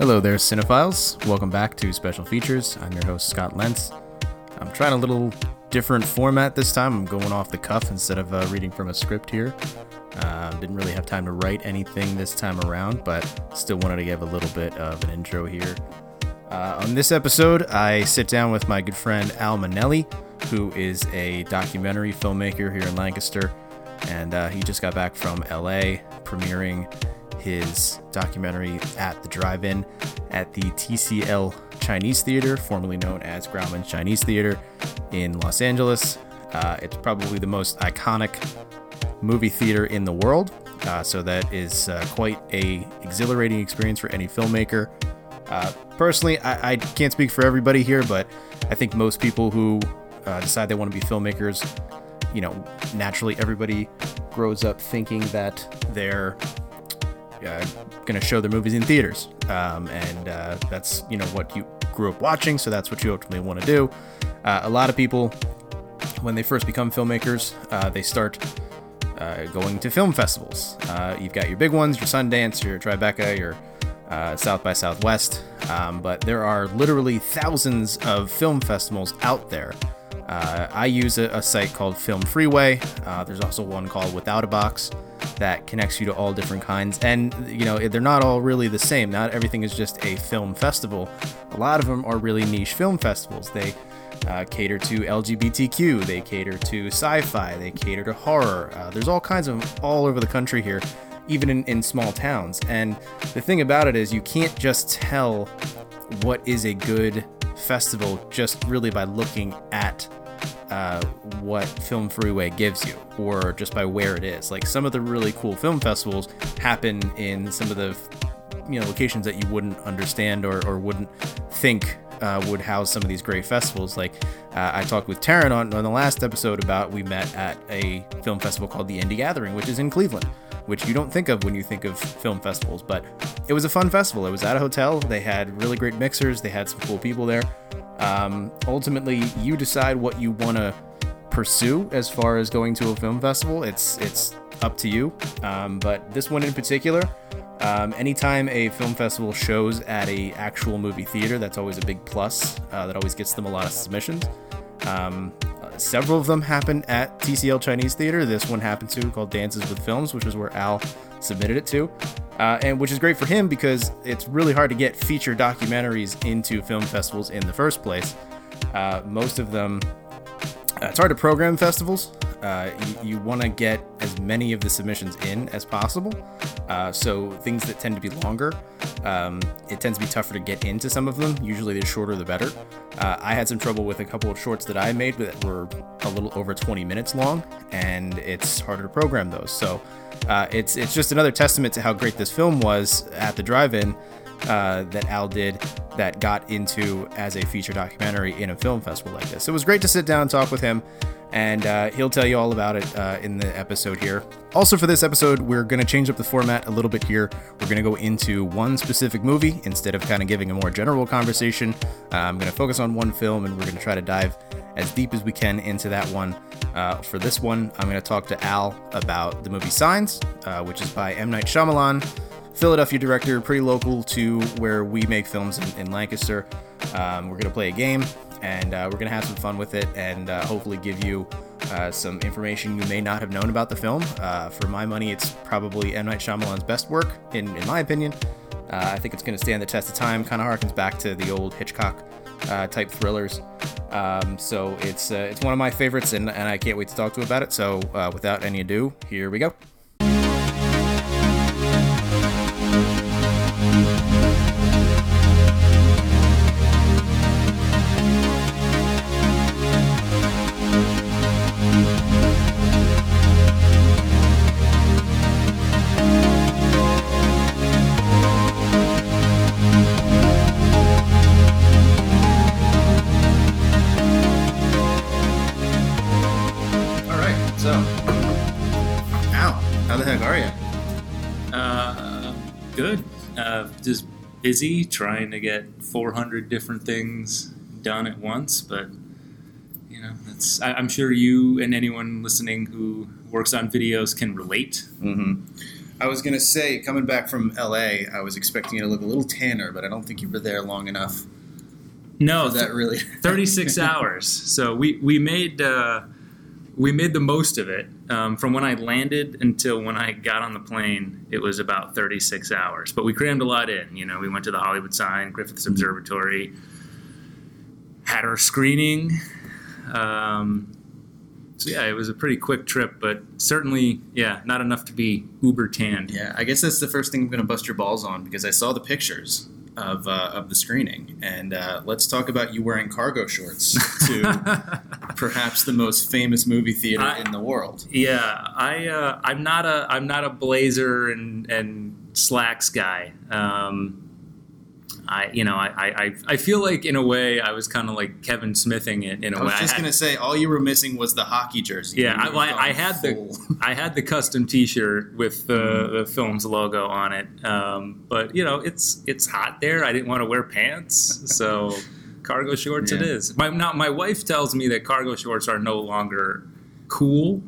Hello there, cinephiles. Welcome back to Special Features. I'm your host, Scott Lentz. I'm trying a little different format this time. I'm going off the cuff instead of uh, reading from a script here. Uh, didn't really have time to write anything this time around, but still wanted to give a little bit of an intro here. Uh, on this episode, I sit down with my good friend Al Monelli, who is a documentary filmmaker here in Lancaster, and uh, he just got back from LA premiering his documentary at the drive in at the TCL Chinese Theater, formerly known as Grauman Chinese Theater in Los Angeles. Uh, it's probably the most iconic movie theater in the world, uh, so that is uh, quite a exhilarating experience for any filmmaker. Uh, personally, I, I, can't speak for everybody here, but I think most people who uh, decide they want to be filmmakers, you know, naturally everybody grows up thinking that they're uh, going to show their movies in theaters. Um, and uh, that's, you know, what you grew up watching, so that's what you ultimately want to do. Uh, a lot of people, when they first become filmmakers, uh, they start uh, going to film festivals. Uh, you've got your big ones, your Sundance, your Tribeca, your South by Southwest, um, but there are literally thousands of film festivals out there. Uh, I use a, a, site called Film Freeway. Uh, there's also one called Withoutabox that connects you to all different kinds. And, you know, they're not all really the same. Not everything is just a film festival. A lot of them are really niche film festivals. They uh, cater to LGBTQ, they cater to sci fi, they cater to horror. Uh, there's all kinds of all over the country here, even in, in small towns. And the thing about it is, you can't just tell what is a good festival just really by looking at uh, what Film Freeway gives you, or just by where it is. Like some of the really cool film festivals happen in some of the you know locations that you wouldn't understand or, or wouldn't think uh, would house some of these great festivals. Like uh, I talked with Taryn on, on the last episode about we met at a film festival called the Indie Gathering, which is in Cleveland, which you don't think of when you think of film festivals. But it was a fun festival. It was at a hotel. They had really great mixers. They had some cool people there. Um, ultimately, you decide what you want to pursue as far as going to a film festival. It's it's up to you. Um, but this one in particular, um, anytime a film festival shows at a actual movie theater, that's always a big plus. Uh, that always gets them a lot of submissions. Um, several of them happen at TCL Chinese Theater. This one happened to called Dances with Films, which is where Al submitted it to uh, and which is great for him because it's really hard to get feature documentaries into film festivals in the first place. Uh, most of them, uh, it's hard to program festivals. Uh, you, you want to get as many of the submissions in as possible. Uh, so things that tend to be longer, um, it tends to be tougher to get into some of them. Usually the shorter the better. Uh, I had some trouble with a couple of shorts that I made that were a little over 20 minutes long, and it's harder to program those. So uh, it's it's just another testament to how great this film was at the drive-in uh, that Al did that got into as a feature documentary in a film festival like this. It was great to sit down and talk with him, and uh, he'll tell you all about it uh, in the episode here. Also, for this episode, we're going to change up the format a little bit here. We're going to go into one specific movie instead of kind of giving a more general conversation. Uh, I'm going to focus on one film, and we're going to try to dive as deep as we can into that one. Uh, for this one, I'm going to talk to Al about the movie Signs, uh, which is by M. Night Shyamalan, Philadelphia director, pretty local to where we make films in, in Lancaster. Um, we're going to play a game and uh, we're going to have some fun with it and uh, hopefully give you uh, some information you may not have known about the film. Uh, for my money, it's probably M. Night Shyamalan's best work, in, in my opinion. I think it's going to stand the test of time, kind of harkens back to the old Hitchcock uh, type thrillers. Um, so it's uh, it's one of my favorites, and, and I can't wait to talk to you about it. So uh, without any ado, here we go. Busy trying to get 400 different things done at once, but you know, that's I, am sure you and anyone listening who works on videos can relate. Mm-hmm. I was gonna say, coming back from LA, I was expecting you to look a little tanner, but I don't think you were there long enough. No, that really. 36 hours. So we we made uh, we made the most of it. Um, from when I landed until when I got on the plane, it was about 36 hours. But we crammed a lot in. You know, we went to the Hollywood Sign, Griffiths Observatory, had our screening. Um, so yeah, it was a pretty quick trip, but certainly, yeah, not enough to be uber tanned. Yeah, I guess that's the first thing I'm going to bust your balls on because I saw the pictures of, uh, of the screening, and uh, let's talk about you wearing cargo shorts to perhaps the most famous movie theater I- in the world. Yeah, I uh, I'm not a I'm not a blazer and and slacks guy. Um, I you know I, I I feel like in a way I was kind of like Kevin Smithing it in a I way. I was just had- going to say all you were missing was the hockey jersey. Yeah, I, well, I, I had the. I had the custom T-shirt with the, the film's logo on it. Um, but you know, it's it's hot there. I didn't want to wear pants, so cargo shorts it Yeah. is. My now my wife tells me that cargo shorts are no longer cool,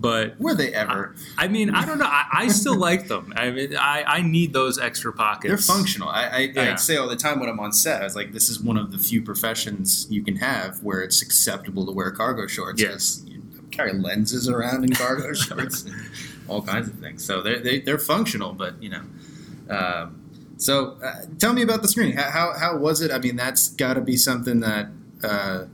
but Were they ever? I mean, I don't know. I, I still like them. I mean, I, I need those extra pockets. They're functional. I, I, Yeah. I say all the time when I'm on set, I was like, this is one of the few professions you can have where it's acceptable to wear cargo shorts. Yes, You carry lenses around in cargo shorts, and all kinds of things. So they're, they, they're functional, but, you know. Um, so uh, tell me about the screening. How, how, how was it? I mean, that's got to be something that, uh,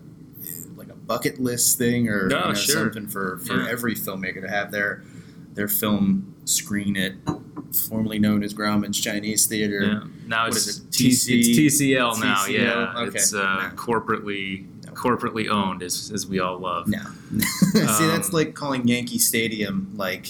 bucket list thing or No, you know, sure. something for, for Yeah. every filmmaker to have their, their film screen at formerly known as Grauman's Chinese Theater. Yeah. Now What it's it, TC? it's TCL now. Yeah, Okay. it's uh, Yeah. corporately corporately owned, as, as we all love. No. See, that's Um, like calling Yankee Stadium like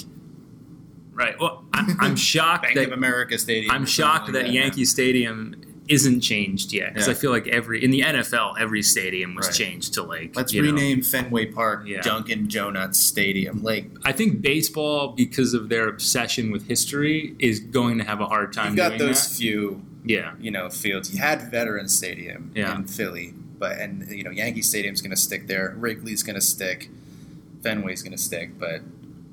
Right. Well, I, I'm shocked Bank that of America Stadium. I'm shocked something that like Yankee Stadium isn't changed yet because Yeah. I feel like every in the NFL every stadium was Right. changed to like Let's you know, rename Fenway Park Yeah. Dunkin' Donuts Stadium. Like I think baseball because of their obsession with history is going to have a hard time you've got those that. few, Yeah. you know, fields. You had Veterans Stadium Yeah. in Philly, but and you know Yankee Stadium's going to stick there. Wrigley's going to stick. Fenway's going to stick, but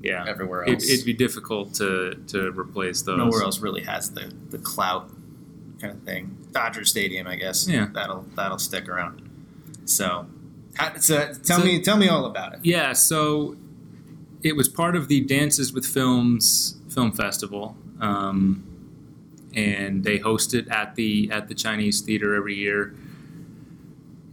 Yeah. everywhere It, else, it'd be difficult to to replace those. nowhere else really has the the clout kind of thing. Dodger Stadium, I guess. Yeah. that'll that'll stick around. So, so tell So- me tell me all about it. Yeah, so it was part of the Dances with Films film festival, um, and they host it at the at the Chinese Theater every year.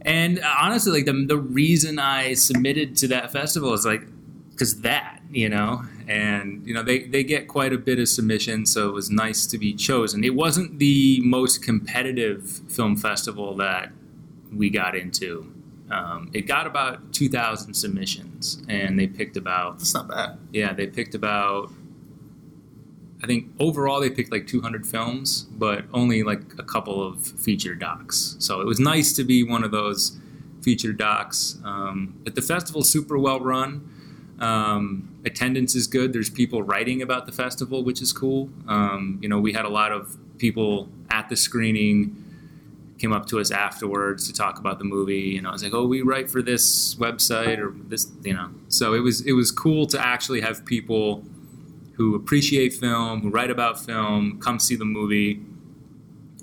And uh, honestly, like the the reason I submitted to that festival is like because that you know, and you know they they get quite a bit of submissions, so it was nice to be chosen. It wasn't the most competitive film festival that we got into. Um, it got about 2,000 submissions, and they picked about That's not bad. yeah they picked about I think overall they picked like 200 films, but only like a couple of feature docs. So it was nice to be one of those feature docs. Um, but the festival's super well run. Um, attendance is good. There's people writing about the festival, which is cool. Um, you know, we had a lot of people at the screening came up to us afterwards to talk about the movie and I was like, "Oh, we write for this website or this, you know." So it was it was cool to actually have people who appreciate film, who write about film, come see the movie.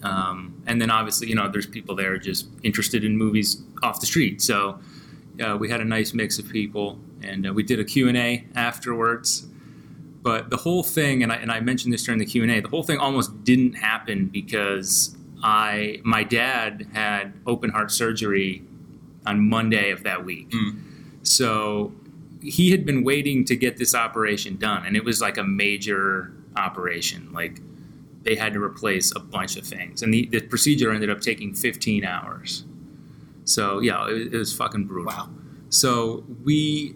Um, and then obviously, you know, there's people there just interested in movies off the street. So uh, we had a nice mix of people, and uh, we did a Q&A afterwards. But the whole thing, and I, and I mentioned this during the Q&A, the whole thing almost didn't happen because I my dad had open heart surgery on Monday of that week. Mm. So he had been waiting to get this operation done, and it was like a major operation. Like they had to replace a bunch of things, and the, the procedure ended up taking 15 hours. So yeah, it, it was fucking brutal. Wow. So we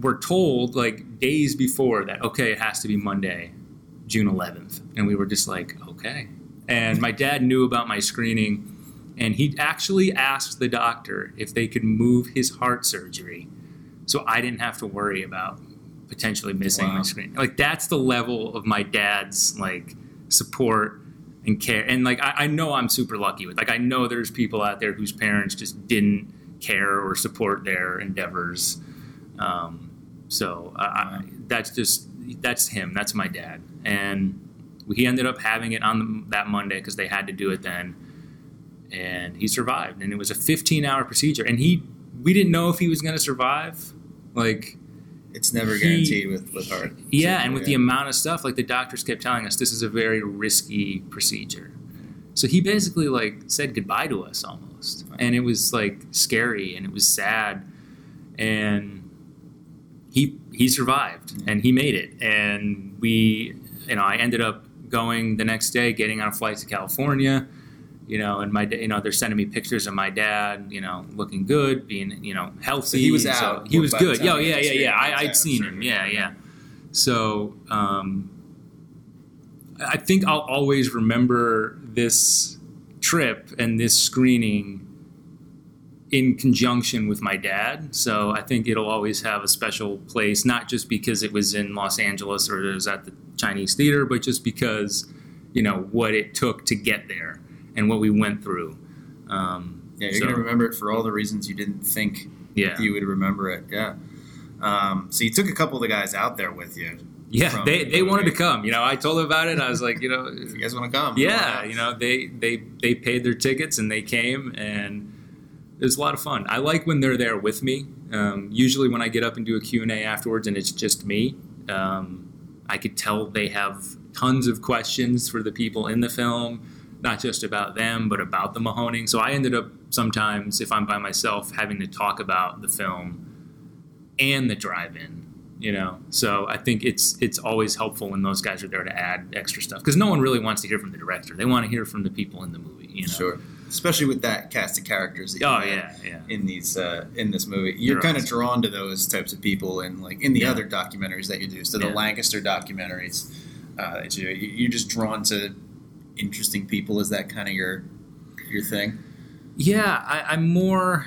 were told like days before that okay, it has to be Monday, June 11th, and we were just like okay. And my dad knew about my screening, and he actually asked the doctor if they could move his heart surgery, so I didn't have to worry about potentially missing Wow. my screening. Like that's the level of my dad's like support and care. And like I, I know I'm super lucky with. Like I know there's people out there whose parents just didn't care or support their endeavors. Um, So I, I, that's just that's him. That's my dad, and he ended up having it on the, that Monday because they had to do it then, and he survived. And it was a 15 hour procedure, and he we didn't know if he was going to survive. Like It's never He- guaranteed with with heart. yeah, and with the amount of stuff, like the doctors kept telling us, this is a very risky procedure. So he basically like said goodbye to us almost, and it was like scary and it was sad, and he he survived and he made it, and we, you know, I ended up going the next day, getting on a flight to California. You know, and my, you know, they're sending me pictures of my dad, you know, looking good, being, you know, healthy. So he was So out he was good. time Yeah, yeah, yeah, yeah. I, Yeah, seen him. Yeah, yeah. So um, I think I'll always remember this trip and this screening in conjunction with my dad. So I think it'll always have a special place, not just because it was in Los Angeles or it was at the Chinese theater, but just because, you know, what it took to get there and what we went through. Um, Yeah, you're so, gonna remember it for all the reasons you didn't think yeah. you would remember it. Yeah. Um, so you took a couple of the guys out there with you. Yeah, from they, the they wanted to come. You know, I told them about it. I was like, you know, If you guys want to come, yeah, you know, they they they paid their tickets and they came, and it was a lot of fun. I like when they're there with me. Um, usually, when I get up and do a Q and A afterwards, and it's just me, um, I could tell they have tons of questions for the people in the film, not just about them, but about the Mahoning. So I ended up sometimes, if I'm by myself, having to talk about the film and the drive-in. You know, so I think it's it's always helpful when those guys are there to add extra stuff because no one really wants to hear from the director. They want to hear from the people in the movie. You know. Sure. Especially with that cast of characters. That you Oh have yeah, yeah. In these, uh, in this movie, you're They're kind of awesome. drawn to those types of people, and like in the Yeah. other documentaries that you do, so the Yeah. Lancaster documentaries, uh, that you, you're just drawn to interesting people. Is that kind of your your thing? Yeah, I, I'm more.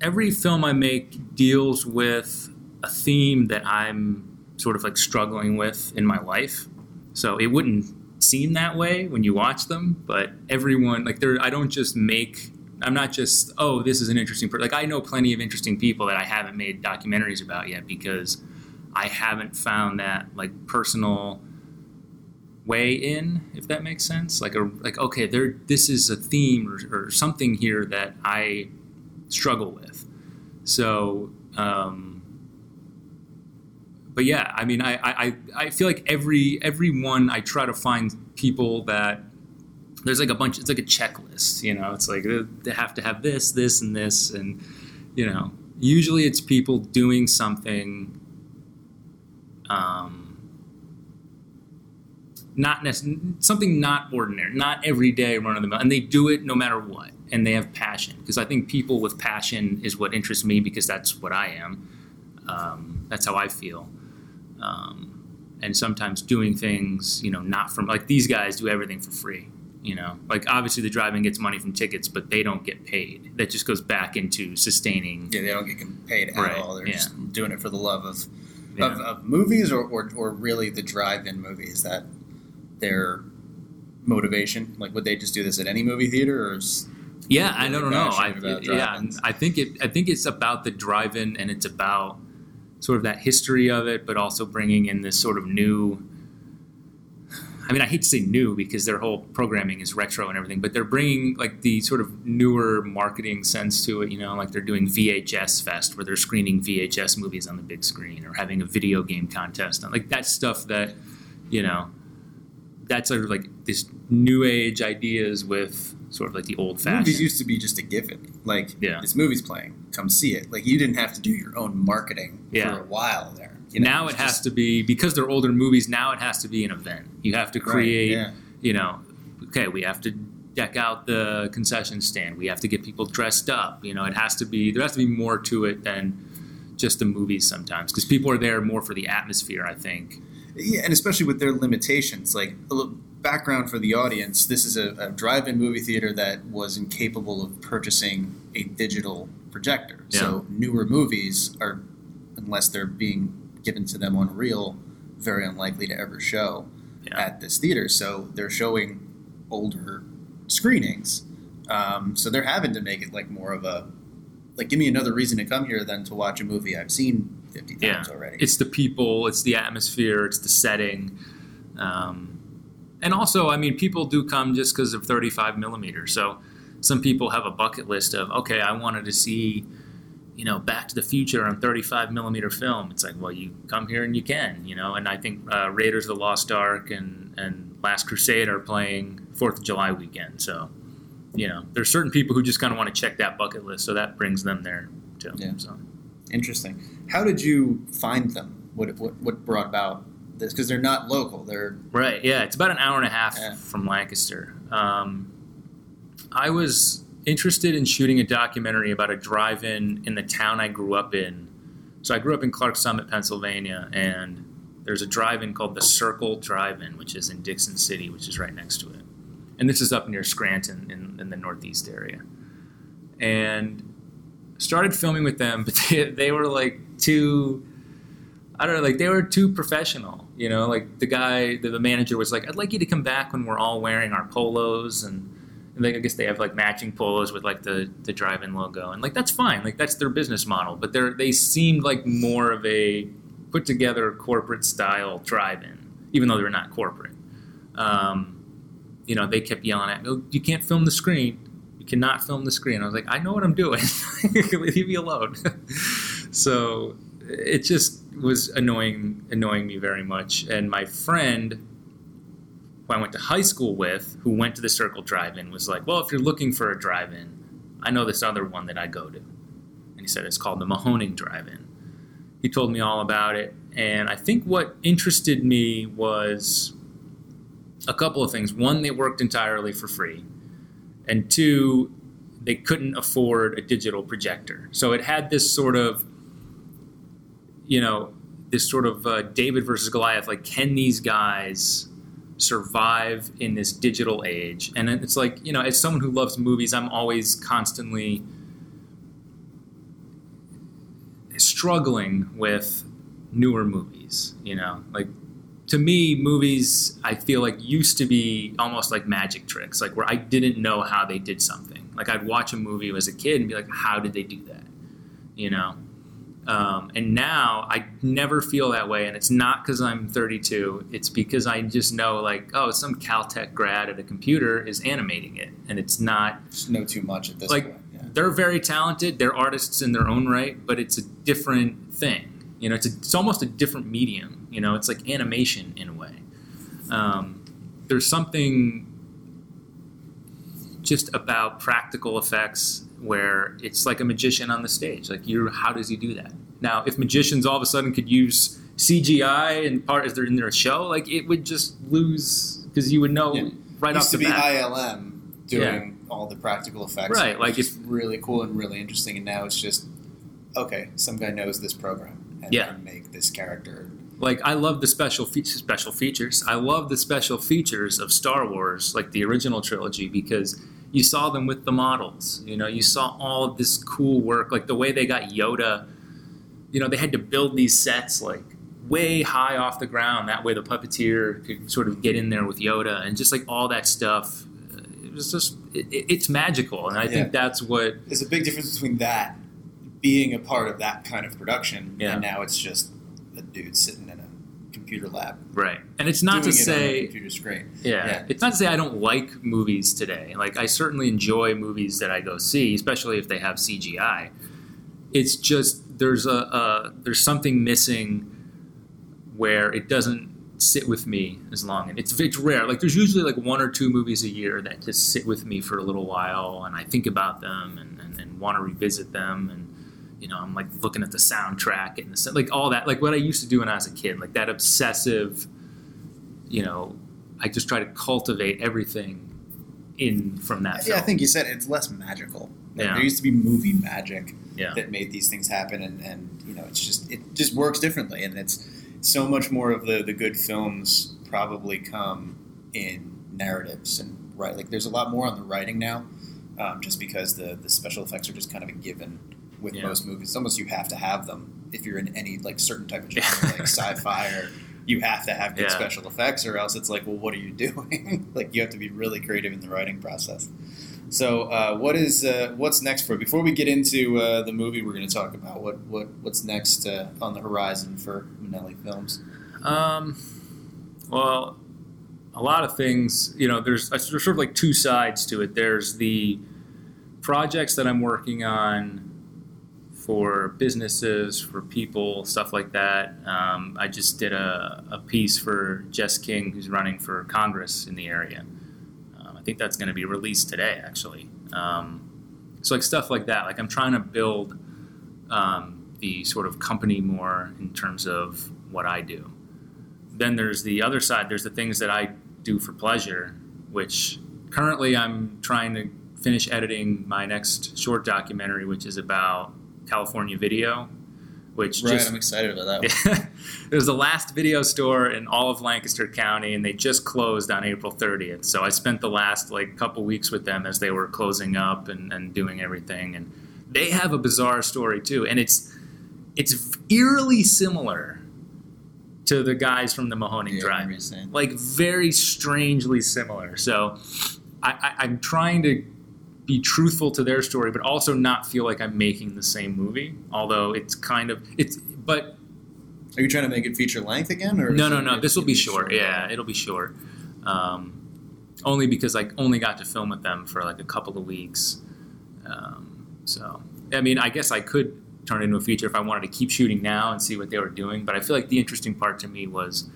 Every film I make deals with a theme that I'm sort of like struggling with in my life. So it wouldn't seem that way when you watch them, but everyone like there. I don't just make. I'm not just oh this is an interesting person. Like I know plenty of interesting people that I haven't made documentaries about yet because I haven't found that like personal way in, if that makes sense. Like a like okay, there this is a theme or, or something here that I struggle with. So, um, but yeah, I mean, I, I I feel like every every one I try to find people that there's like a bunch. It's like a checklist, you know. It's like uh, they have to have this, this, and this, and you know. Usually, it's people doing something. Um, not nec- something not ordinary, not everyday run of the mill, and they do it no matter what, and they have passion. Because I think people with passion is what interests me because that's what I am. Um, that's how I feel. Um, and sometimes doing things, you know, not from like these guys do everything for free. You know, like obviously the driving gets money from tickets, but they don't get paid. That just goes back into sustaining. Yeah, they don't get paid at Right, all. They're yeah. just doing it for the love of Yeah. of, of movies, or, or or really the drive-in movies. That their motivation. Like, would they just do this at any movie theater, or is, Yeah, I don't know. I, yeah. I think it. I think it's about the drive-in, and it's about sort of that history of it, but also bringing in this sort of new. I mean, I hate to say new because their whole programming is retro and everything, but they're bringing like the sort of newer marketing sense to it. You know, like they're doing VHS Fest where they're screening VHS movies on the big screen, or having a video game contest, like that stuff that, you know, that's sort of like this new age ideas with sort of like the old fashioned. movies used to be just a given. Like, Yeah. this movie's playing, come see it. Like, you didn't have to do your own marketing Yeah. for a while there. You know, now it has just- to be because they're older movies. Now it has to be an event. You have to Right, create. yeah. You know, okay, we have to deck out the concession stand. We have to get people dressed up. You know, it has to be. There has to be more to it than just the movies sometimes because people are there more for the atmosphere. I think. Yeah, and especially with their limitations. Like background for the audience: this is a, a drive-in movie theater that was incapable of purchasing a digital projector. So newer movies are, unless they're being given to them on reel, very unlikely to ever show Yeah. at this theater. So they're showing older screenings. Um, so they're having to make it like more of a like give me another reason to come here than to watch a movie I've seen 50 times Yeah. already. It's the people, it's the atmosphere, it's the setting. Um, and also, I mean, people do come just because of 35 millimeters. So some people have a bucket list of, okay, I wanted to see, you know, Back to the Future on 35 millimeter film. It's like, well, you come here and you can, you know. And I think uh, Raiders of the Lost Ark and, and Last Crusade are playing Fourth of July weekend. So, you know, there's certain people who just kind of want to check that bucket list. So that brings them there too. Yeah. So. Interesting. How did you find them? What what, what brought about this? Because they're not local. They're Right. Yeah, it's about an hour and a half Yeah. from Lancaster. Um, I was interested in shooting a documentary about a drive-in in the town I grew up in. So I grew up in Clarks Summit, Pennsylvania, and there's a drive-in called the Circle Drive-In, which is in Dickson City, which is right next to it. And this is up near Scranton in, in the Northeast area. And started filming with them, but they, they were like too I don't know, like they were too professional. You know, like the guy, the, manager was like, "I'd like you to come back when we're all wearing our polos," and, and like, I guess they have like matching polos with like the the drive-in logo, and like that's fine, like that's their business model. But they are they seemed like more of a put together corporate style drive-in, even though they're not corporate. Um, you know, they kept yelling at me, "Oh, "You can't film the screen." You cannot film the screen. I was like, I know what I'm doing. Leave me alone. so it just was annoying annoying me very much. And my friend who I went to high school with, who went to the Circle Drive-In, was like, "Well, if you're looking for a drive-in, I know this other one that I go to." And he said it's called the Mahoning Drive-In. He told me all about it, and I think what interested me was a couple of things. One, they worked entirely for free, and two, they couldn't afford a digital projector. So it had this sort of you know, this sort of uh, David versus Goliath. Like, can these guys survive in this digital age? And it's like, you know, as someone who loves movies, I'm always constantly struggling with newer movies. You know, like to me, movies I feel like used to be almost like magic tricks, like where I didn't know how they did something. Like I'd watch a movie as a kid and be like, how did they do that? You know. Um, and now I never feel that way, and it's not because I'm 32. It's because I just know, like, oh, some Caltech grad at a computer is animating it, and it's not just know too much at this like point. Yeah. they're very talented. They're artists in their own right, but it's a different thing. You know, it's a, it's almost a different medium. You know, it's like animation in a way. Um, there's something just about practical effects where it's like a magician on the stage. Like, you, how does he do that? Now, if magicians all of a sudden could use CGI and part as they're in their show, like it would just lose because you would know Yeah. right used off the bat to be bat. ILM doing all the practical effects. Right, like it's really cool and really interesting. And now it's just okay. Some guy knows this program and Yeah. can make this character. like I love the special fe- special features. I love the special features of Star Wars, like the original trilogy, because you saw them with the models. You know, you saw all of this cool work, like the way they got Yoda. You know, they had to build these sets like way high off the ground. That way, the puppeteer could sort of get in there with Yoda, and just like all that stuff. uh, It was just it, it- it's magical, and I Yeah. think that's what There's a big difference between that being a part of that kind of production, Yeah. and now it's just a dude sitting computer lab. right. And it's not to it on a say computer screen. Yeah. Yeah. It's not to say I don't like movies today. Like I certainly enjoy movies that I go see, especially if they have CGI. It's just there's a, a there's something missing where it doesn't sit with me as long. And it's it's rare. Like there's usually like one or two movies a year that just sit with me for a little while and I think about them and, and, and want to revisit them and you know, I'm like looking at the soundtrack and the, like all that, like what I used to do when I was a kid, like that obsessive, you know, I just try to cultivate everything in from that Yeah, film. I think you said it's less magical. Like, Yeah. There used to be movie magic Yeah. that made these things happen, and, and you know, it's just it just works differently, and it's so much more of the the good films probably come in narratives and right. Like there's a lot more on the writing now, um, just because the the special effects are just kind of a given with Yeah. most movies. It's almost you have to have them if you're in any like certain type of genre, like sci-fi or. You have to have good Yeah. special effects, or else it's like, well, what are you doing? like, you have to be really creative in the writing process. So, uh, what is uh, what's next for? Before we get into uh, the movie, we're going to talk about what, what what's next uh, on the horizon for Monelli Films. Um, well, a lot of things. You know, there's, there's sort of like two sides to it. There's the projects that I'm working on for businesses, for people, stuff like that. Um, I just did a, a, piece for Jess King, who's running for Congress in the area. Um, I think that's going to be released today, actually. Um, so, like stuff like that. Like I'm trying to build um, the sort of company more in terms of what I do. Then there's the other side. There's the things that I do for pleasure, which currently I'm trying to finish editing my next short documentary, which is about California Video, which right, just I'm excited about that. It was the last video store in all of Lancaster County, and they just closed on April 30th. So I spent the last like couple weeks with them as they were closing up and, and doing everything, and they have a bizarre story too, and it's it's eerily similar to the guys from the Mahoning Yeah, Drive, I remember you saying. like very strangely similar. So I, I, I'm trying to be truthful to their story, but also not feel like I'm making the same movie. Although it's kind of it's, but Are you trying to make it feature length again, or no, no, no. This will be it's short. Yeah, it'll be short. Um, only because I only got to film with them for like a couple of weeks. Um, so I mean, I guess I could turn it into a feature if I wanted to keep shooting now and see what they were doing. But I feel like the interesting part to me was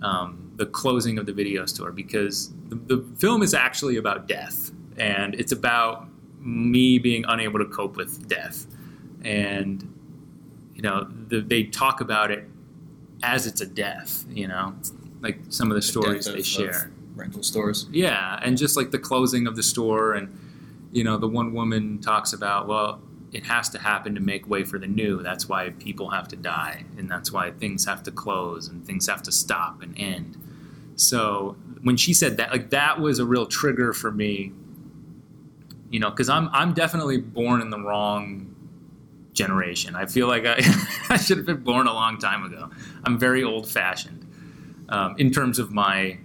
um, the closing of the video store because the, the film is actually about death and it's about me being unable to cope with death and you know the, they talk about it as it's a death you know like some of the stories death they share rental stores. yeah, and just like the closing of the store, and you know, the one woman talks about, well, it has to happen to make way for the new. That's why people have to die, and that's why things have to close and things have to stop and end. So when she said that, like that was a real trigger for me. You know, because I'm I'm definitely born in the wrong generation. I feel like I, I should have been born a long time ago. I'm very old fashioned um, in terms of my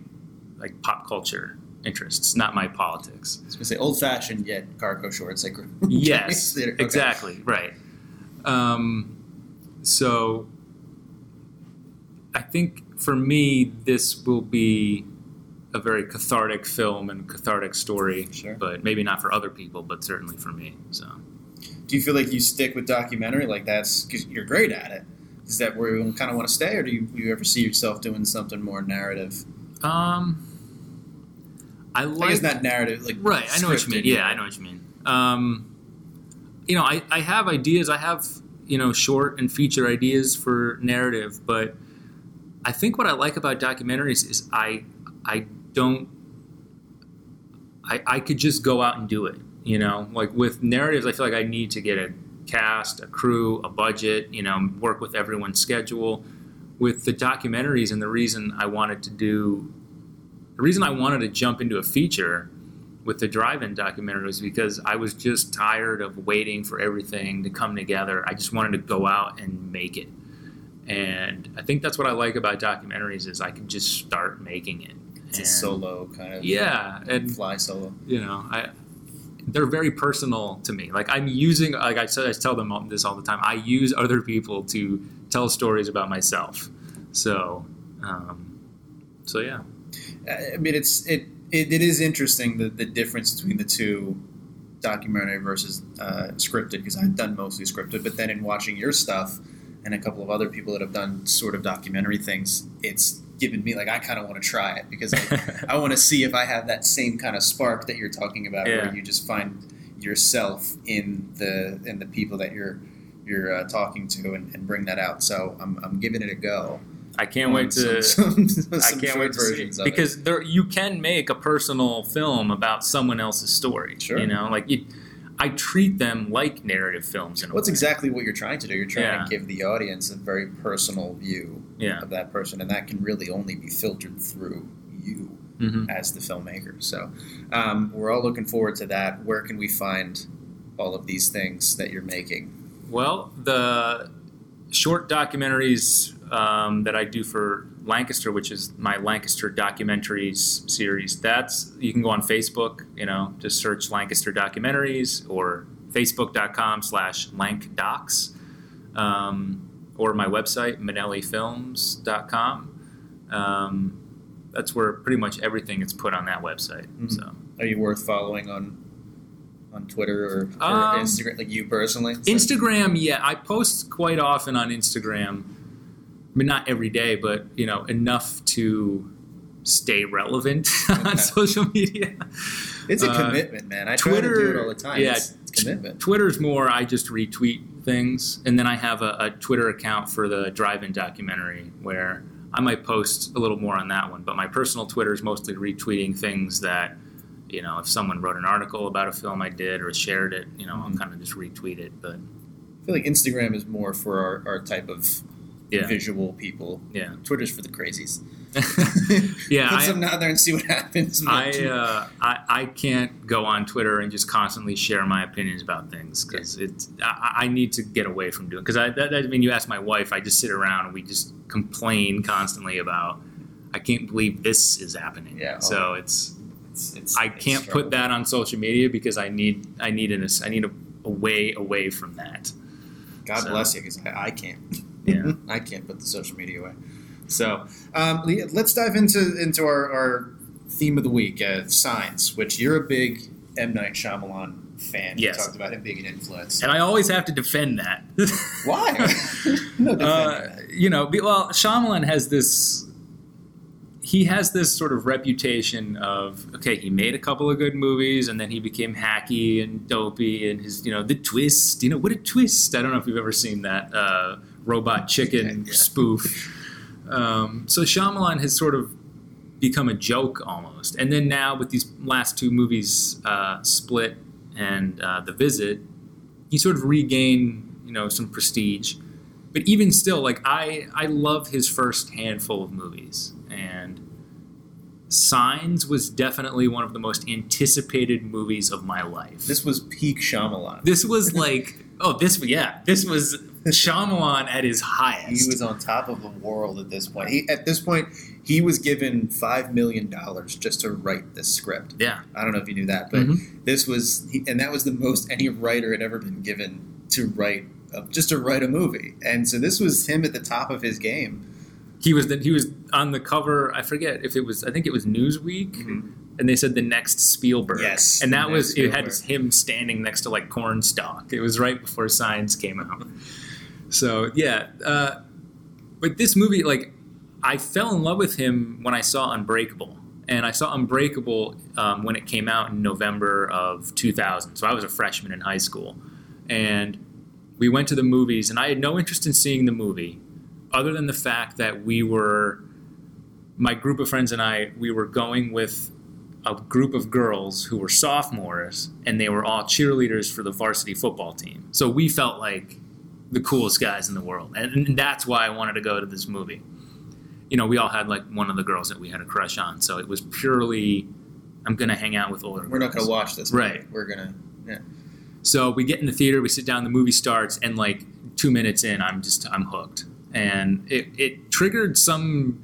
like pop culture interests, not my politics. I was gonna say old fashioned yet cargo shorts, like Yes, Okay. exactly, right. Um, so I think for me, this will be a very cathartic film and cathartic story, Sure. but maybe not for other people, but certainly for me. So. Do you feel like you stick with documentary? Like that's because you're great at it. Is that where you kind of want to stay, or do you, you ever see yourself doing something more narrative? Um, I I like guess not narrative, like right. I know what you mean. Yeah, I know what you mean. Um, you know, I, I have ideas. I have you know short and feature ideas for narrative, but I think what I like about documentaries is I I don't I I could just go out and do it. You know, like with narratives, I feel like I need to get a cast, a crew, a budget. You know, work with everyone's schedule. With the documentaries, and the reason I wanted to do the reason I wanted to jump into a feature with the drive-in documentary was because I was just tired of waiting for everything to come together. I just wanted to go out and make it. And I think that's what I like about documentaries is I can just start making it. It's a solo kind of Yeah, and fly solo. you know, I they're very personal to me. Like I'm using, like I, said- I tell them all- this all the time. I use other people to tell stories about myself. So, um, so yeah. I mean, it's it it, it is interesting the, the difference between the two documentary versus uh, scripted because I've done mostly scripted, but then in watching your stuff and a couple of other people that have done sort of documentary things, it's given me like I kind of want to try it because I, I want to see if I have that same kind of spark that you're talking about, Yeah. where you just find yourself in the in the people that you're you're uh, talking to and, and bring that out. So I'm, I'm giving it a go. I can't wait to. Some, some, I some can't wait to see it. of it. because there you can make a personal film about someone else's story. Sure. You know, like you, I treat them like narrative films. In a What's way. exactly what you're trying to do? You're trying Yeah. to give the audience a very personal view Yeah. of that person, and that can really only be filtered through you hmm as the filmmaker. So um, we're all looking forward to that. Where can we find all of these things that you're making? Well, the short documentaries um, that I do for Lancaster, which is my Lancaster documentaries series. That's you can go on Facebook, you know, just search Lancaster documentaries or facebook.com slash lankdocs um, or my website, monellifilms.com. Um, that's where pretty much everything is put on that website. Mhm. So Are you worth following on on Twitter or, or Um, Instagram? Like you personally? Instagram, yeah, I post quite often on Instagram. I mean, not every day, but you know, enough to stay relevant Okay. on social media. It's a Uh, commitment, man. I try to do Twitter- it all the time. yeah, it's, it's commitment. Twitter's more I just retweet things, and then I have a, a Twitter account for the drive-in documentary where I might post a little more on that one. But my personal Twitter is mostly retweeting things that, you know, if someone wrote an article about a film I did or shared it, you know, I'll Mhm. kind of just retweet it. But I feel like Instagram is more for our, our type of yeah, visual people. yeah, Twitter's for the crazies. yeah. Put I, something out there and see what happens. I, uh, I I can't go on Twitter and just constantly share my opinions about things because it's I, I need to get away from doing because I that, that, I mean you ask my wife I just sit around and we just complain constantly about I can't believe this is happening Yeah, so it's it's, it's, I can't struggle. put that on social media because I need I need an I need a, a way away from that God so- bless you, because I, I can't. Yeah. I can't put the social media away. So um, let's dive into into our, our theme of the week, uh, signs. Which you're a big M Night Shyamalan fan. Yes. You talked about him being an influence. and I always have to defend that Why? no, defending uh, that. you know, well, Shyamalan has this. He has this sort of reputation of okay, he made a couple of good movies, and then he became hacky and dopey, and his you know the twist. You know what a twist! I don't know if you've ever seen that uh, Robot Chicken Yeah. spoof. Um, so Shyamalan has sort of become a joke almost, and then now with these last two movies, uh, Split and uh, The Visit, he sort of regained you know some prestige but even still like i i love his first handful of movies and signs was definitely one of the most anticipated movies of my life This was peak Shyamalan. this was like oh this yeah this was Shyamalan at his highest. He was on top of the world at this point. He, at this point, he was given five million dollars just to write this script. yeah I don't know if you knew that, but Mhm. this was, he, and that was the most any writer had ever been given to write, uh, just to write a movie. And so this was him at the top of his game. he was the, he was on the cover i forget if it was i think it was newsweek and they said the next Spielberg. Yes, and that was it had him standing next to like cornstalk. It was right before Signs came out. So yeah, uh, but this movie, like, I fell in love with him when I saw Unbreakable, and I saw Unbreakable um, when it came out in November of 2000. So I was a freshman in high school, and we went to the movies, and I had no interest in seeing the movie, other than the fact that we were my group of friends and I, we were going with a group of girls who were sophomores, and they were all cheerleaders for the varsity football team. So we felt like the coolest guys in the world, and, and that's why I wanted to go to this movie. You know, we all had like one of the girls that we had a crush on, so it was purely, I'm gonna hang out with older. We're not going to watch this. Right. We're going to. Yeah. So we get in the theater, we sit down, the movie starts, and like two minutes in, I'm just I'm hooked, and it it triggered some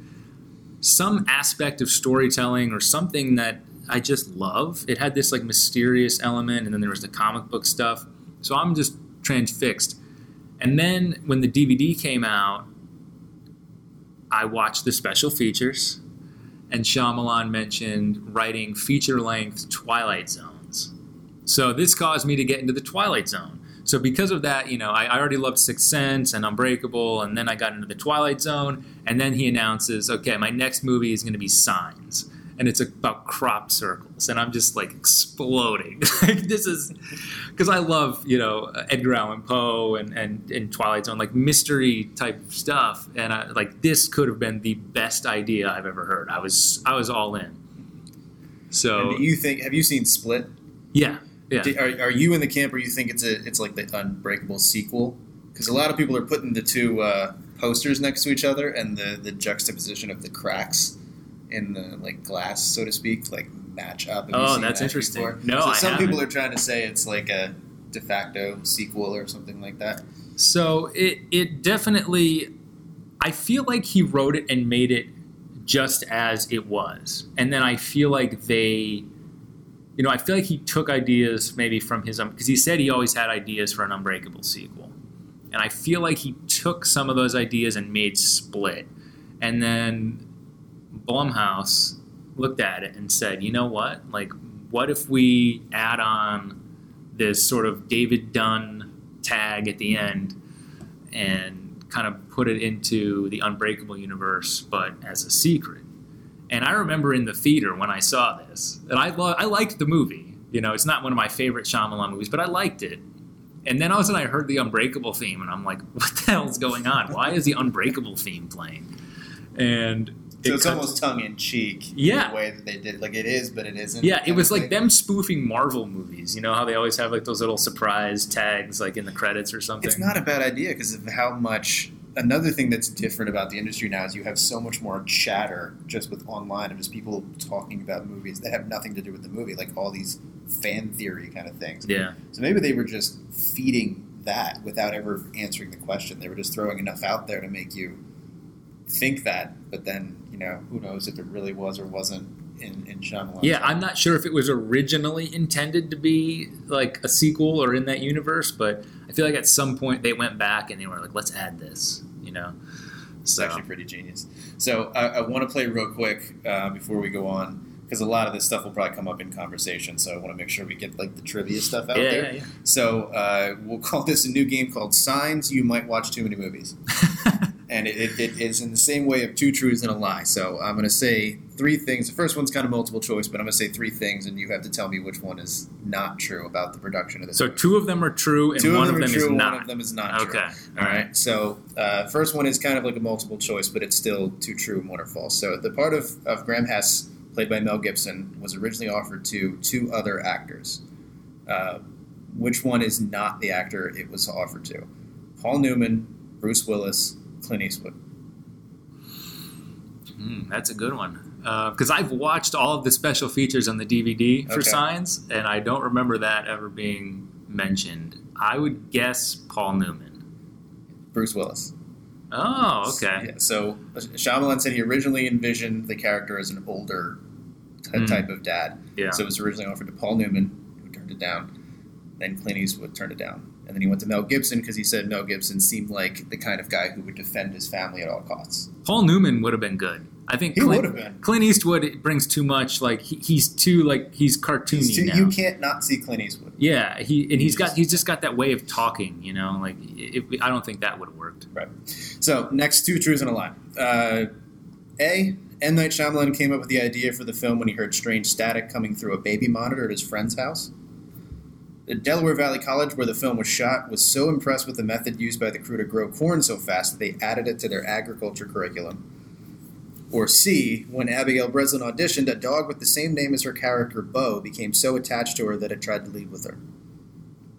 some aspect of storytelling or something that I just love. It had this like mysterious element, and then there was the comic book stuff. So I'm just transfixed. And then when the DVD came out, I watched the special features, and Shyamalan mentioned writing feature length Twilight Zones. So this caused me to get into the Twilight Zone. So because of that, you know, I, I already loved Sixth Sense and Unbreakable, and then I got into the Twilight Zone, and then he announces, okay, my next movie is going to be Signs, and it's about crop circles, and I'm just like exploding. like this is because I love you know Edgar Allan Poe and, and and Twilight Zone, like mystery type stuff, and I, like this could have been the best idea I've ever heard. I was I was all in. So And do you think? Have you seen Split? yeah, yeah. Do- Are, are you in the camp, or you think it's a it's like the Unbreakable sequel? Because a lot of people are putting the two uh, posters next to each other, and the the juxtaposition of the cracks in the like glass, so to speak, like match up. Have Oh, that's that interesting. before? No, so I some haven't. people are trying to say it's like a de facto sequel or something like that. So it it definitely I feel like he wrote it and made it just as it was, and then I feel like they, you know, I feel like he took ideas maybe from his because he said he always had ideas for an Unbreakable sequel, and I feel like he took some of those ideas and made Split, and then Blumhouse looked at it and said, you know what, like, what if we add on this sort of David Dunn tag at the end and kind of put it into the Unbreakable universe, but as a secret. And I remember in the theater when I saw this, and I lo- I liked the movie. You know, it's not one of my favorite Shyamalan movies, but I liked it. And then all of a sudden I heard the Unbreakable theme, and I'm like, what the hell's going on? Why is the Unbreakable theme playing? And So it's cut- almost tongue in cheek. Yeah. The way that they did, like it is, but it isn't. Yeah, it was like them spoofing Marvel movies. You know how they always have like those little surprise tags, like in the credits or something. It's not a bad idea because of how much. Another thing that's different about the industry now is you have so much more chatter just with online of just people talking about movies that have nothing to do with the movie, like all these fan theory kind of things. Yeah, So maybe they were just feeding that without ever answering the question. They were just throwing enough out there to make you think that, but then you know who knows if it really was or wasn't in in Shyamalan. yeah. I'm not sure if it was originally intended to be like a sequel or in that universe, but I feel like at some point they went back and they were like, let's add this. You know, It's so actually pretty genius. So I, I want to play real quick uh, before we go on because a lot of this stuff will probably come up in conversation. So I want to make sure we get like the trivia stuff out yeah, there. yeah, So uh, we'll call this a new game called Signs. You might watch too many movies, yeah. and it, it, it is in the same way of two truths and a lie. So I'm going to say three things. The first one's kind of multiple choice, but I'm going to say three things, and you have to tell me which one is not true about the production of this. so two of them are true and Two one of them, of them true, is one not. of them is not true. Okay, All right. So, uh, first one is kind of like a multiple choice, but it's still two true and one are false. So, the part of, of Graham Hess, played by Mel Gibson, was originally offered to two other actors. Uh, which one is not the actor it was offered to? Paul Newman, Bruce Willis, Clint Eastwood. Mm, that's a good one. Because I've watched all of the special features on the DVD for Okay. Signs, and I don't remember that ever being mentioned. I would guess Paul Newman. Bruce Willis. Oh, okay. Yeah, so Shyamalan said he originally envisioned the character as an older ty- Hmm. type of dad. Yeah. So it was originally offered to Paul Newman, who turned it down. Then Clint Eastwood turned it down. And then he went to Mel Gibson because he said Mel Gibson seemed like the kind of guy who would defend his family at all costs. Paul Newman would have been good. I think He Clint, would have been. Clint Eastwood brings too much. Like he, he's too like he's cartoony He's too- now. you can't not see Clint Eastwood. yeah, he and he's got just- he's just got that way of talking. You know, like it, I don't think that would have worked. Right. So next two truths and a lie. Uh, a. M. Night Shyamalan came up with the idea for the film when he heard strange static coming through a baby monitor at his friend's house. The Delaware Valley College, where the film was shot, was so impressed with the method used by the crew to grow corn so fast that they added it to their agriculture curriculum. Or C, when Abigail Breslin auditioned, a dog with the same name as her character, Bo, became so attached to her that it tried to leave with her.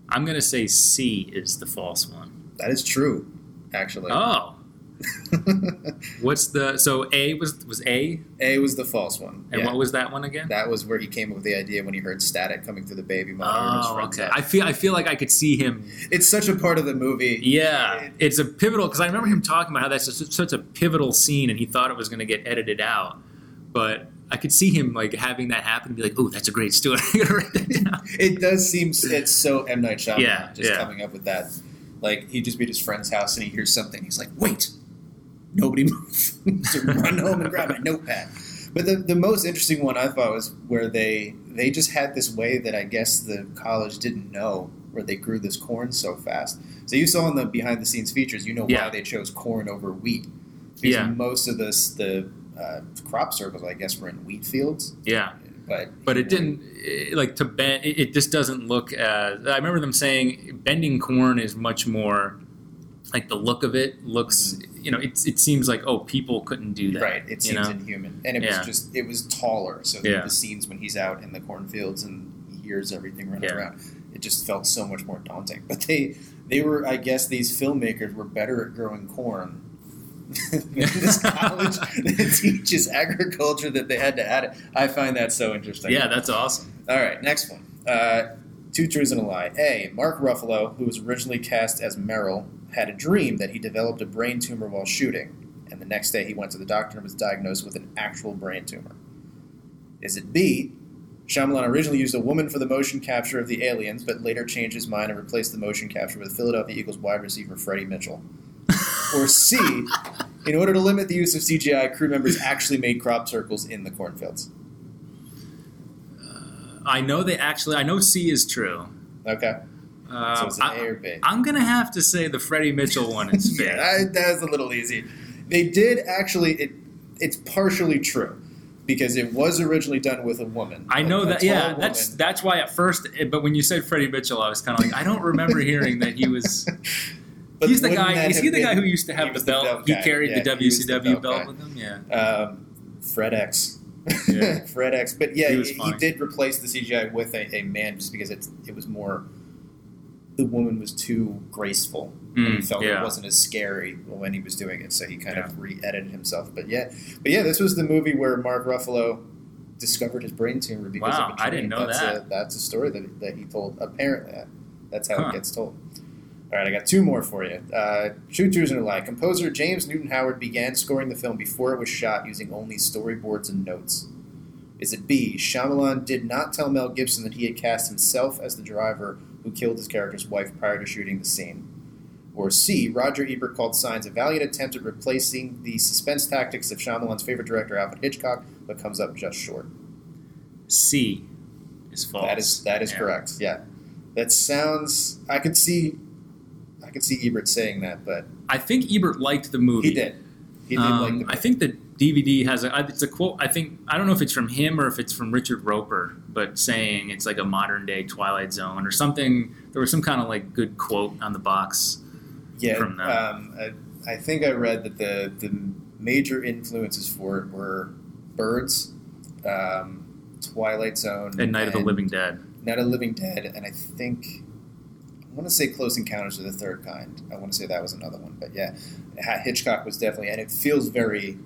I'm gonna say C is the false one. That is true, actually. Oh, what's the so A was was A A was the false one. and Yeah. what was that one again? That was where he came up with the idea when he heard static coming through the baby monitor. Oh, okay. I feel I feel like I could see him. it's such a part of the movie. Yeah, it's a pivotal because I remember him talking about how that's just such a pivotal scene, and he thought it was going to get edited out, but I could see him like having that happen and be like, "Oh, that's a great story." I'm gonna write that down. It does seem it's so M Night Shyamalan Yeah, just yeah. coming up with that. Like he'd just be at his friend's house and he hears something. He's like, "Wait, nobody move!" so run home and grab my notepad. But the, the most interesting one I thought was where they they just had this way that I guess the college didn't know where they grew this corn so fast. So you saw in the behind the scenes features, you know Yeah. why they chose corn over wheat. Because Yeah. most of this the uh, crop circles, I guess, were in wheat fields. Yeah, But but it didn't it, like to bend. It, it just doesn't look as. I remember them saying bending corn is much more like the look of it looks. You know, it it seems like oh people couldn't do that. Right, it seems know? inhuman, and it Yeah. was just it was taller. So the, Yeah. the scenes when he's out in the cornfields and he hears everything running Yeah. around, it just felt so much more daunting. But they they were, I guess, these filmmakers were better at growing corn. this college that teaches agriculture that they had to add it. I find that so interesting. Yeah, that's awesome. All right, next one. Uh, two truths and a lie. A. Mark Ruffalo, who was originally cast as Merrill, had a dream that he developed a brain tumor while shooting. and the next day he went to the doctor and was diagnosed with an actual brain tumor? Is it B? Shyamalan originally used a woman for the motion capture of the aliens, but later changed his mind and replaced the motion capture with Philadelphia Eagles wide receiver Freddie Mitchell. or C, in order to limit the use of CGI, crew members actually made crop circles in the cornfields. I know they actually. I know C is true. Okay. Um, so it's an I, A or B. am gonna have to say the Freddie Mitchell one is fair. yeah, that- that's a little easy. They did actually. It, it's partially true because it was originally done with a woman. I know a that. tall Yeah, woman. that's that's why at first. But when you said Freddie Mitchell, I was kind of like, I don't remember hearing that he was. But he's the guy. Is he the guy who used to have the was the belt? belt he carried Yeah, the he was the WCW belt belt with him. Yeah. um, FredEx. Yeah. FredEx. But yeah, He he, he did replace the CGI with a, a man just because it's it was more. The woman was too graceful, and he Mm, felt yeah. it wasn't as scary when he was doing it, so he kind of re-edited himself. But yeah, but yeah, this was the movie where Mark Ruffalo discovered his brain tumor because Wow, of a I didn't know that's that. A, that's a story that, that he told. Apparently, that's how Huh. it gets told. All right, I got two more for you. Uh, True Twos and a Lie. Composer James Newton Howard began scoring the film before it was shot using only storyboards and notes. Is it B? Shyamalan did not tell Mel Gibson that he had cast himself as the driver who killed his character's wife prior to shooting the scene. Or C. Roger Ebert called Signs a valiant attempt at replacing the suspense tactics of Shyamalan's favorite director Alfred Hitchcock, but comes up just short. C is false. That is that is Yeah. correct. Yeah, that sounds. I could see, could see Ebert saying that, but I think Ebert liked the movie. he did. He did Um, like the. movie. I think the DVD has a. It's a quote. I think I don't know if it's from him or if it's from Richard Roeper, but saying it's like a modern day Twilight Zone or something. There was some kind of like good quote on the box. yeah. from them. Um, I, I think I read that the the major influences for it were Birds, um, Twilight Zone, And Night of the Living Dead. Night of the Living Dead, and I think want to say Close Encounters of the Third Kind. I want to say that was another one, but yeah, Hitchcock was definitely, and it feels very,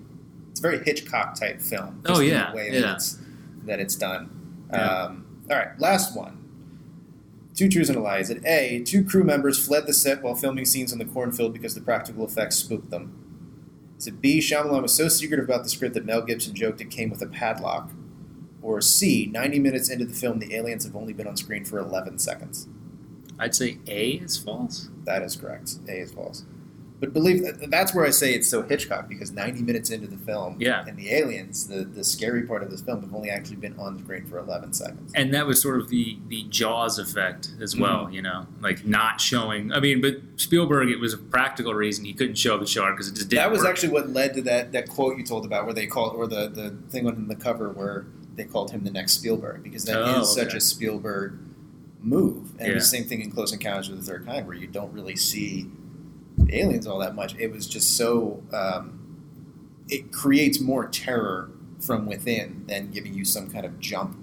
it's a very Hitchcock type film. Oh, yeah, the way yeah. that it's that it's done. Yeah. Um, all right, last one. Two truths and a lie. Is it A? Two crew members fled the set while filming scenes in the cornfield because the practical effects spooked them. Is it B? Shyamalan was so secretive about the script that Mel Gibson joked it came with a padlock. Or C? 90 minutes into the film, the aliens have only been on screen for 11 seconds. I'd say A is false. That is correct. A is false. But believe that's where I say it's so Hitchcock because 90 minutes into the film, Yeah. and the aliens, the, the scary part of this film, have only actually been on screen for 11 seconds. And that was sort of the the Jaws effect as well. Mm-hmm. You know, like not showing. I mean, but Spielberg, it was a practical reason he couldn't show the shark because it just didn't. that was work. actually what led to that, that quote you told about where they called, or the, the thing on the cover where they called him the next Spielberg because that is Oh, such okay. a Spielberg move. And Yeah. the same thing in Close Encounters of the Third Kind where you don't really see aliens all that much. It was just so um, it creates more terror from within than giving you some kind of jump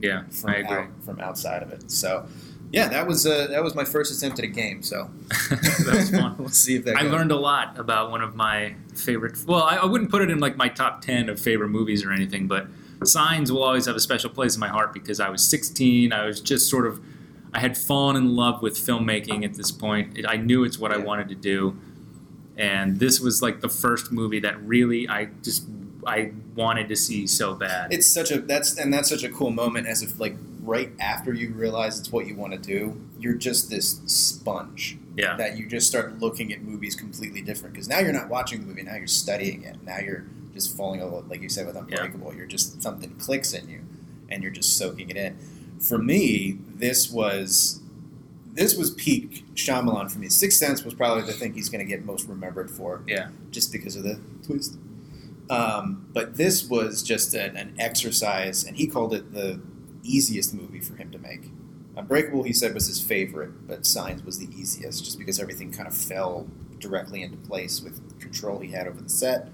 Yeah, from I agree. out, from outside of it. So yeah, that was uh, that was my first attempt at a game. So that was fun. we'll see if that. I goes. learned a lot about one of my favorite. Well, I, I wouldn't put it in like my top ten of favorite movies or anything, but Signs will always have a special place in my heart because I was 16. I was just sort of, I had fallen in love with filmmaking at this point. It, I knew it's what I wanted to do, and this was like the first movie that really I just I wanted to see so bad. It's such a that's and that's such a cool moment as if like right after you realize it's what you want to do, you're just this sponge yeah, that you just start looking at movies completely different because now you're not watching the movie, now you're studying it. Now you're just falling over like you said with Unbreakable. You're just something clicks in you and you're just soaking it in. For me, this was this was peak Shyamalan for me. Sixth Sense was probably the thing he's going to get most remembered for yeah, just because of the twist. Um, but this was just an, an exercise, and he called it the easiest movie for him to make. Unbreakable, he said, was his favorite, but Signs was the easiest, just because everything kind of fell directly into place with control he had over the set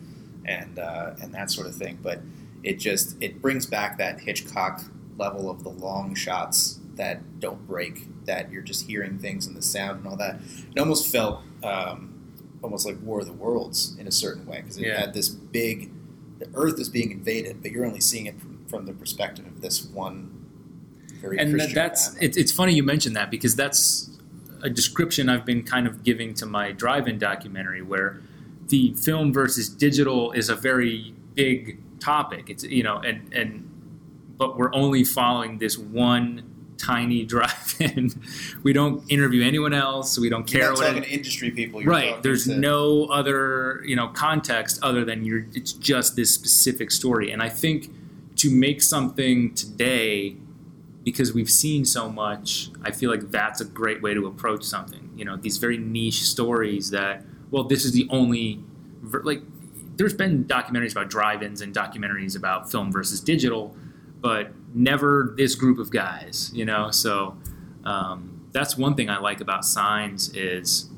and uh, and that sort of thing. But it just it brings back that Hitchcock level of the long shots that don't break, that you're just hearing things and the sound and all that. It almost felt um, almost like War of the Worlds in a certain way because it Yeah. had this big. The Earth is being invaded, but you're only seeing it from, from the perspective of this one very and Christian that's it, it's funny you mentioned that because that's a description I've been kind of giving to my drive-in documentary where the film versus digital is a very big topic. It's you know, and and but we're only following this one tiny drive-in. we don't interview anyone else. We don't care You're talking it- industry people. You're right. There's to- no other you know context other than you're. It's just this specific story, and I think to make something today. Because we've seen so much, I feel like that's a great way to approach something. You know, these very niche stories that, well, this is the only, like, there's been documentaries about drive-ins and documentaries about film versus digital, but never this group of guys. You know, so um, that's one thing I like about Signs is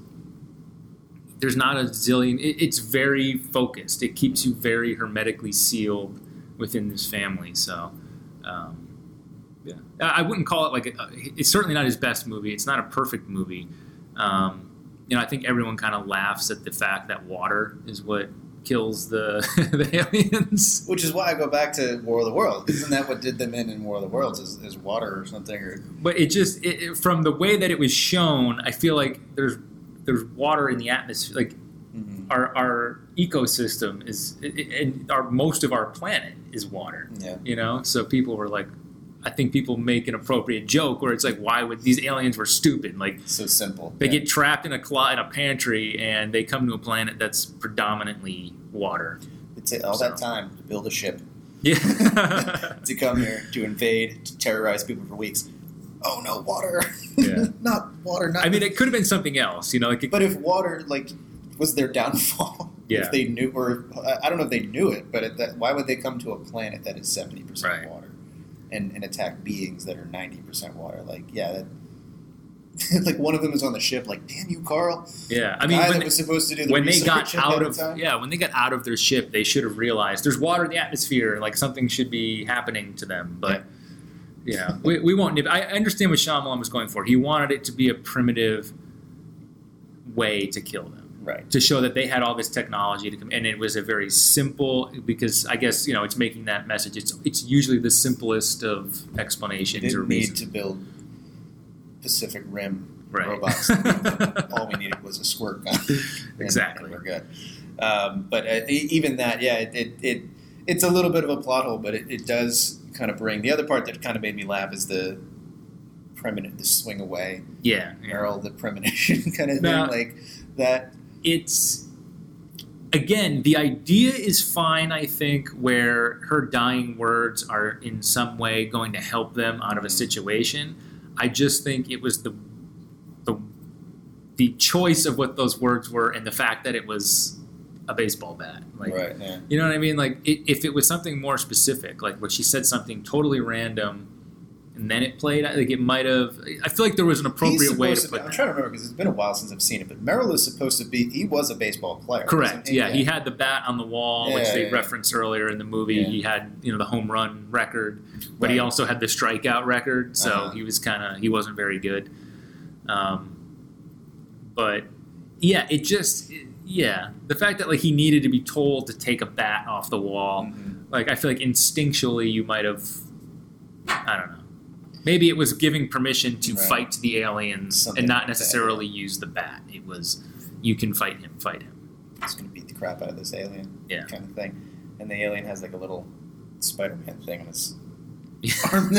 there's not a zillion. It, it's very focused. It keeps you very hermetically sealed within this family. So. Um, yeah, I wouldn't call it like a, it's certainly not his best movie. It's not a perfect movie. Um, you know, I think everyone kind of laughs at the fact that water is what kills the the aliens. Which is why I go back to War of the Worlds. Isn't that what did them in in War of the Worlds? Is, is water or something? Or But it just it, it- from the way that it was shown, I feel like there's there's water in the atmosphere. Like mm-hmm. our our ecosystem is, and our most of our planet is water. yeah, You know, so people were like. I think people make an appropriate joke where it's like, why would these aliens were stupid? Like, so simple. They yeah. get trapped in a in a pantry, and they come to a planet that's predominantly water. It took all that time to build a ship Yeah, to come here to invade to terrorize people for weeks. Oh no, water! Yeah. not water. Not I mean, it could have been something else, you know. Like, it, But if water, like, was their downfall? Yeah. If they knew, or I- I don't know if they knew it, but at that, why would they come to a planet that is seventy percent Right. water, and, and attack beings that are ninety percent water? Like, yeah, that. like one of them is on the ship. Like, damn you, Carl! yeah, I mean, when, that was supposed to do the when they got out of time. yeah, when they got out of their ship, they should have realized there's water in the atmosphere. Like something should be happening to them, but. You know, we, we won't. nip- I I understand what Shyamalan was going for. He wanted it to be a primitive way to kill them. Right. to show that they had all this technology to come, and it was a very simple because I guess you know it's making that message. It's it's usually the simplest of They explanations or didn't need reasons. to build Pacific Rim Right. robots. All we needed was a squirt gun. and- Exactly. and we're good. Um, but uh, e- even that, yeah, it, it, it it's a little bit of a plot hole, but it, it does kind of bring the other part that kind of made me laugh is the premonition, the swing away, yeah, yeah. Merrill, the premonition kind of thing, Now- like that. It's again the idea is fine. I think where her dying words are in some way going to help them out of a situation. I just think it was the the the choice of what those words were and the fact that it was a baseball bat. Like right. Yeah. You know what I mean? Like, it, if it was something more specific, like what she said something totally random, and then it played, like it might have. I feel like there was an appropriate way to supposed put be- I'm that. trying to remember because it's been a while since I've seen it. But Merrill is supposed to be. He was a baseball player. Correct. wasn't? Yeah, he had the bat on the wall, which they yeah. referenced earlier in the movie. Yeah. He had, you know, the home run record, but he also had the strikeout record. So Uh-huh. he was kind of he wasn't very good. Um, but yeah, it just yeah, the fact that like he needed to be told to take a bat off the wall. Mhm. like I feel like instinctually you might have I don't know. Maybe it was giving permission to Right. fight the aliens Something and like not that, necessarily use the bat. It was you can fight him, fight him. He's going to beat the crap out of this alien. Yeah. Kind of thing. And the alien has like a little Spider-Man thing on his arm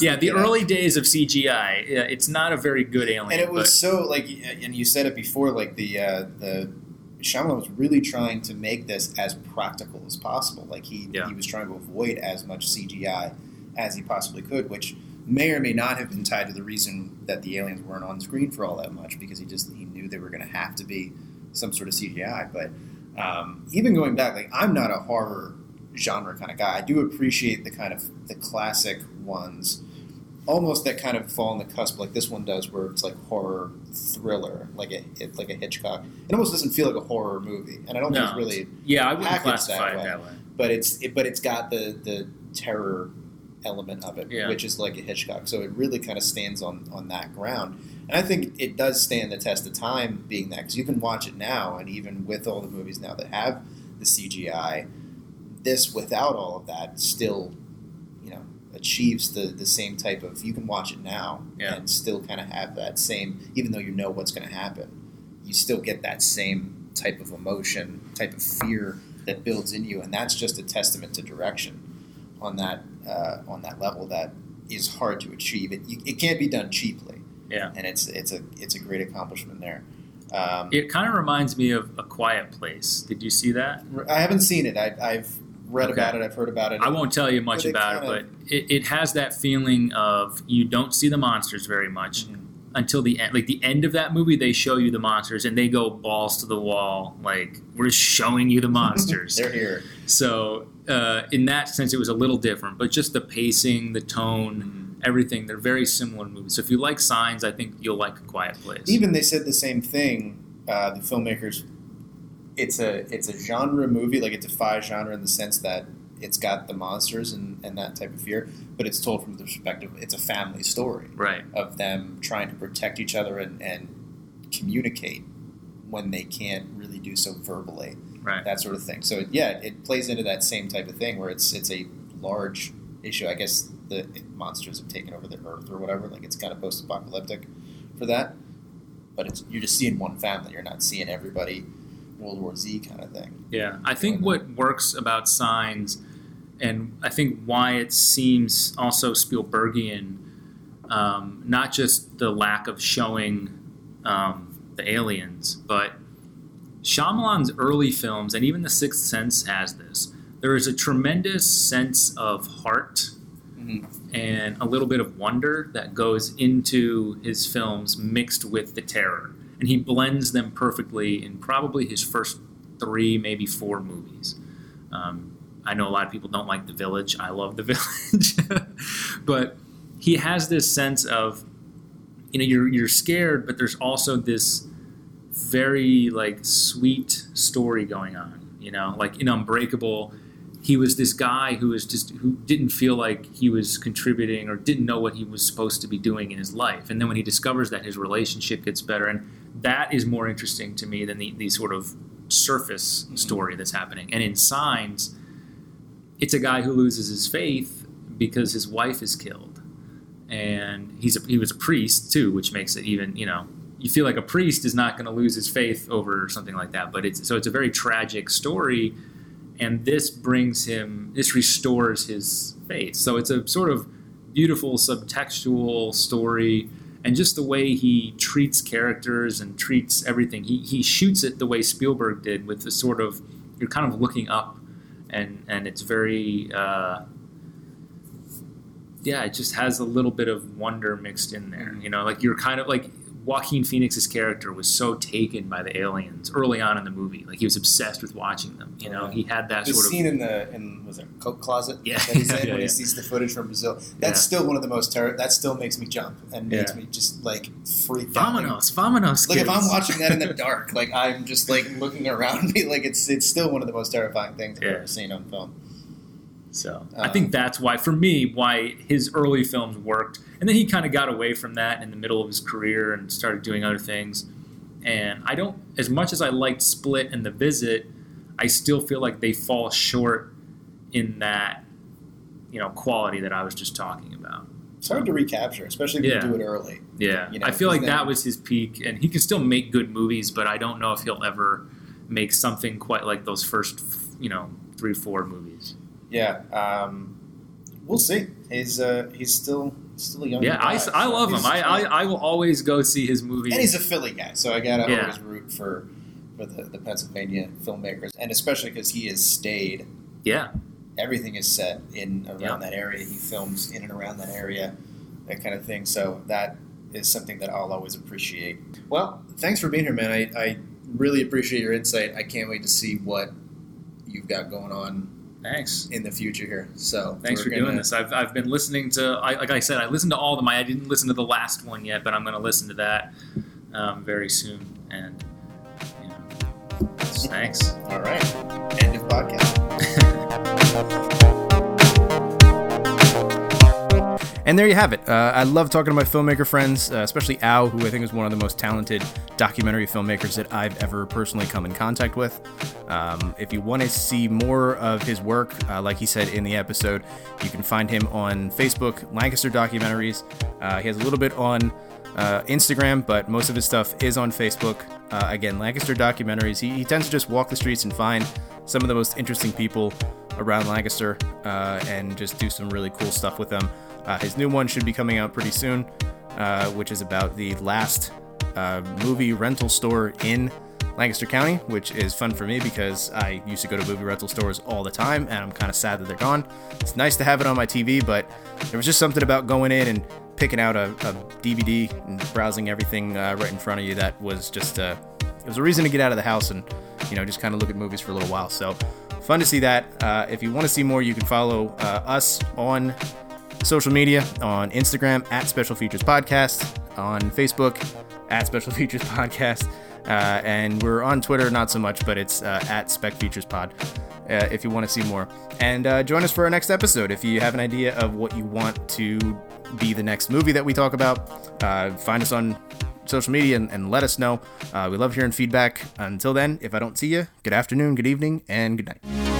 yeah, the kid out. early days of CGI, yeah, it's not a very good alien. and it was but- so like, and you said it before, like the uh, the Shyamalan was really trying to make this as practical as possible. Like he Yeah. he was trying to avoid as much CGI as he possibly could, which may or may not have been tied to the reason that the aliens weren't on screen for all that much because he just he knew they were going to have to be some sort of CGI. But um, even going back, like I'm not a horror genre kind of guy. I do appreciate the kind of the classic ones almost that kind of fall on the cusp, like this one does, where it's like horror thriller, like a it, like a Hitchcock. It almost doesn't feel like a horror movie, and I don't think it's really, yeah, I wouldn't classify that way. that way. but it's it, but it's got the the terror element of it, Yeah. which is like a Hitchcock. So it really kind of stands on on that ground, and I think it does stand the test of time, being that because you can watch it now, and even with all the movies now that have the CGI, this without all of that still, you know, achieves the the same type of. You can watch it now Yeah. and still kind of have that same, even though you know what's going to happen, you still get that same type of emotion, type of fear that builds in you, and that's just a testament to direction on that uh, on that level that is hard to achieve. It you, it can't be done cheaply. Yeah. and it's it's a it's a great accomplishment there. Um, It kind of reminds me of A Quiet Place. Did you see that? I haven't seen it. I, I've read Okay. about it. I've heard about it. I won't tell you much But about it, but it, it has that feeling of you don't see the monsters very much Mhm. until the end. Like the end of that movie, they show you the monsters and they go balls to the wall. Like we're showing you the monsters. They're here. so uh, in that sense, it was a little different, but just the pacing, the tone, everything, they're very similar movies. So if you like Signs, I think you'll like A Quiet Place. Even they said the same thing. Uh, the filmmakers, it's a it's a genre movie. Like it defies genre in the sense that it's got the monsters and, and that type of fear, but it's told from the perspective. It's a family story right. of them trying to protect each other and, and communicate when they can't really do so verbally. Right. that sort of thing. So yeah, it plays into that same type of thing where it's it's a large issue. I guess the monsters have taken over the earth or whatever. Like it's kind of post-apocalyptic for that. But it's you're just seeing one family. You're not seeing everybody World War Z kind of thing. Yeah, I think what works about Signs, and I think why it seems also Spielbergian, um, not just the lack of showing um, the aliens, but Shyamalan's early films, and even The Sixth Sense has this. There is a tremendous sense of heart Mm-hmm. and a little bit of wonder that goes into his films mixed with the terror. And he blends them perfectly in probably his first three, maybe four movies. Um, I know a lot of people don't like The Village. I love The Village. but he has this sense of, you know, you're, you're scared, but there's also this very, like, sweet story going on. You know, like in Unbreakable, he was this guy who was just who didn't feel like he was contributing or didn't know what he was supposed to be doing in his life. And then when he discovers that his relationship gets better and that is more interesting to me than the, the sort of surface mm-hmm. story that's happening. And in signs it's a guy who loses his faith because his wife is killed. And he's a, he was a priest too which makes it even you know you feel like a priest is not going to lose his faith over something like that but it's so it's a very tragic story and this brings him this restores his faith. So it's a sort of beautiful subtextual story and just the way he treats characters and treats everything he, he shoots it the way spielberg did with the sort of you're kind of looking up and and it's very uh, yeah it just has a little bit of wonder mixed in there you know like you're kind of like Joaquin Phoenix's character was so taken by the aliens early on in the movie. Like he was obsessed with watching them. You know, he had that The sort of scene in the in was it coat closet? Yeah. that he's in Yeah, when yeah. he sees the footage from Brazil. That's still one of the most terror. That still makes me jump and makes me just like freak. Like, Vamonos, Vamonos. Like if I'm watching that in the dark, like I'm just like looking around me, like it's it's still one of the most terrifying things I've ever seen on film. So Uh, I think that's why, for me, why his early films worked, and then he kind of got away from that in the middle of his career and started doing other things. And I don't, as much as I liked Split and The Visit, I still feel like they fall short in that, you know, quality that I was just talking about. It's hard to recapture, especially if Yeah. you do it early. Yeah, You know, I feel like then- that was his peak, and he can still make good movies, but I don't know if he'll ever make something quite like those first, you know, three, four movies. Yeah, um, we'll see. He's uh, he's still still a young. Yeah, I, guy, I so love him. I, I, I will always go see his movies. and he's a Philly guy, so I gotta Yeah. always root for for the, the Pennsylvania filmmakers, and especially because he has stayed. yeah, Everything is set in around Yeah. that area. He films in and around that area, that kind of thing. So that is something that I'll always appreciate. Well, thanks for being here, man. I, I really appreciate your insight. I can't wait to see what you've got going on thanks. in the future here. So Thanks for doing gonna- this. I've, I've been listening to, I, like I said, I listened to all of them. I didn't listen to the last one yet, but I'm going to listen to that um, very soon. And, you know, thanks. All right, end of podcast. And there you have it. Uh, I love talking to my filmmaker friends, uh, especially Al, who I think is one of the most talented documentary filmmakers that I've ever personally come in contact with. Um, if you want to see more of his work, uh, like he said in the episode, you can find him on Facebook, Lancaster Documentaries. Uh, he has a little bit on uh, Instagram, but most of his stuff is on Facebook. Uh, again, Lancaster Documentaries. He, he, tends to just walk the streets and find some of the most interesting people around Lancaster and just do some really cool stuff with them. Uh, his new one should be coming out pretty soon, uh, which is about the last uh, movie rental store in Lancaster County, which is fun for me because I used to go to movie rental stores all the time, and I'm kind of sad that they're gone. It's nice to have it on my TV, but there was just something about going in and picking out a, a DVD and browsing everything uh, right in front of you that was just uh, it was a reason to get out of the house and you know just kind of look at movies for a little while. So fun to see that. Uh, if you want to see more, you can follow us on social media on Instagram at Special Features Podcast, on Facebook at Special Features Podcast, uh, and we're on Twitter, not so much, but it's uh, at Spec Features Pod. Uh, if you want to see more. And uh, join us for our next episode. If you have an idea of what you want to be the next movie that we talk about, uh, find us on social media and, and let us know. Uh, we love hearing feedback. Until then, if I don't see you, good afternoon, good evening, and good night.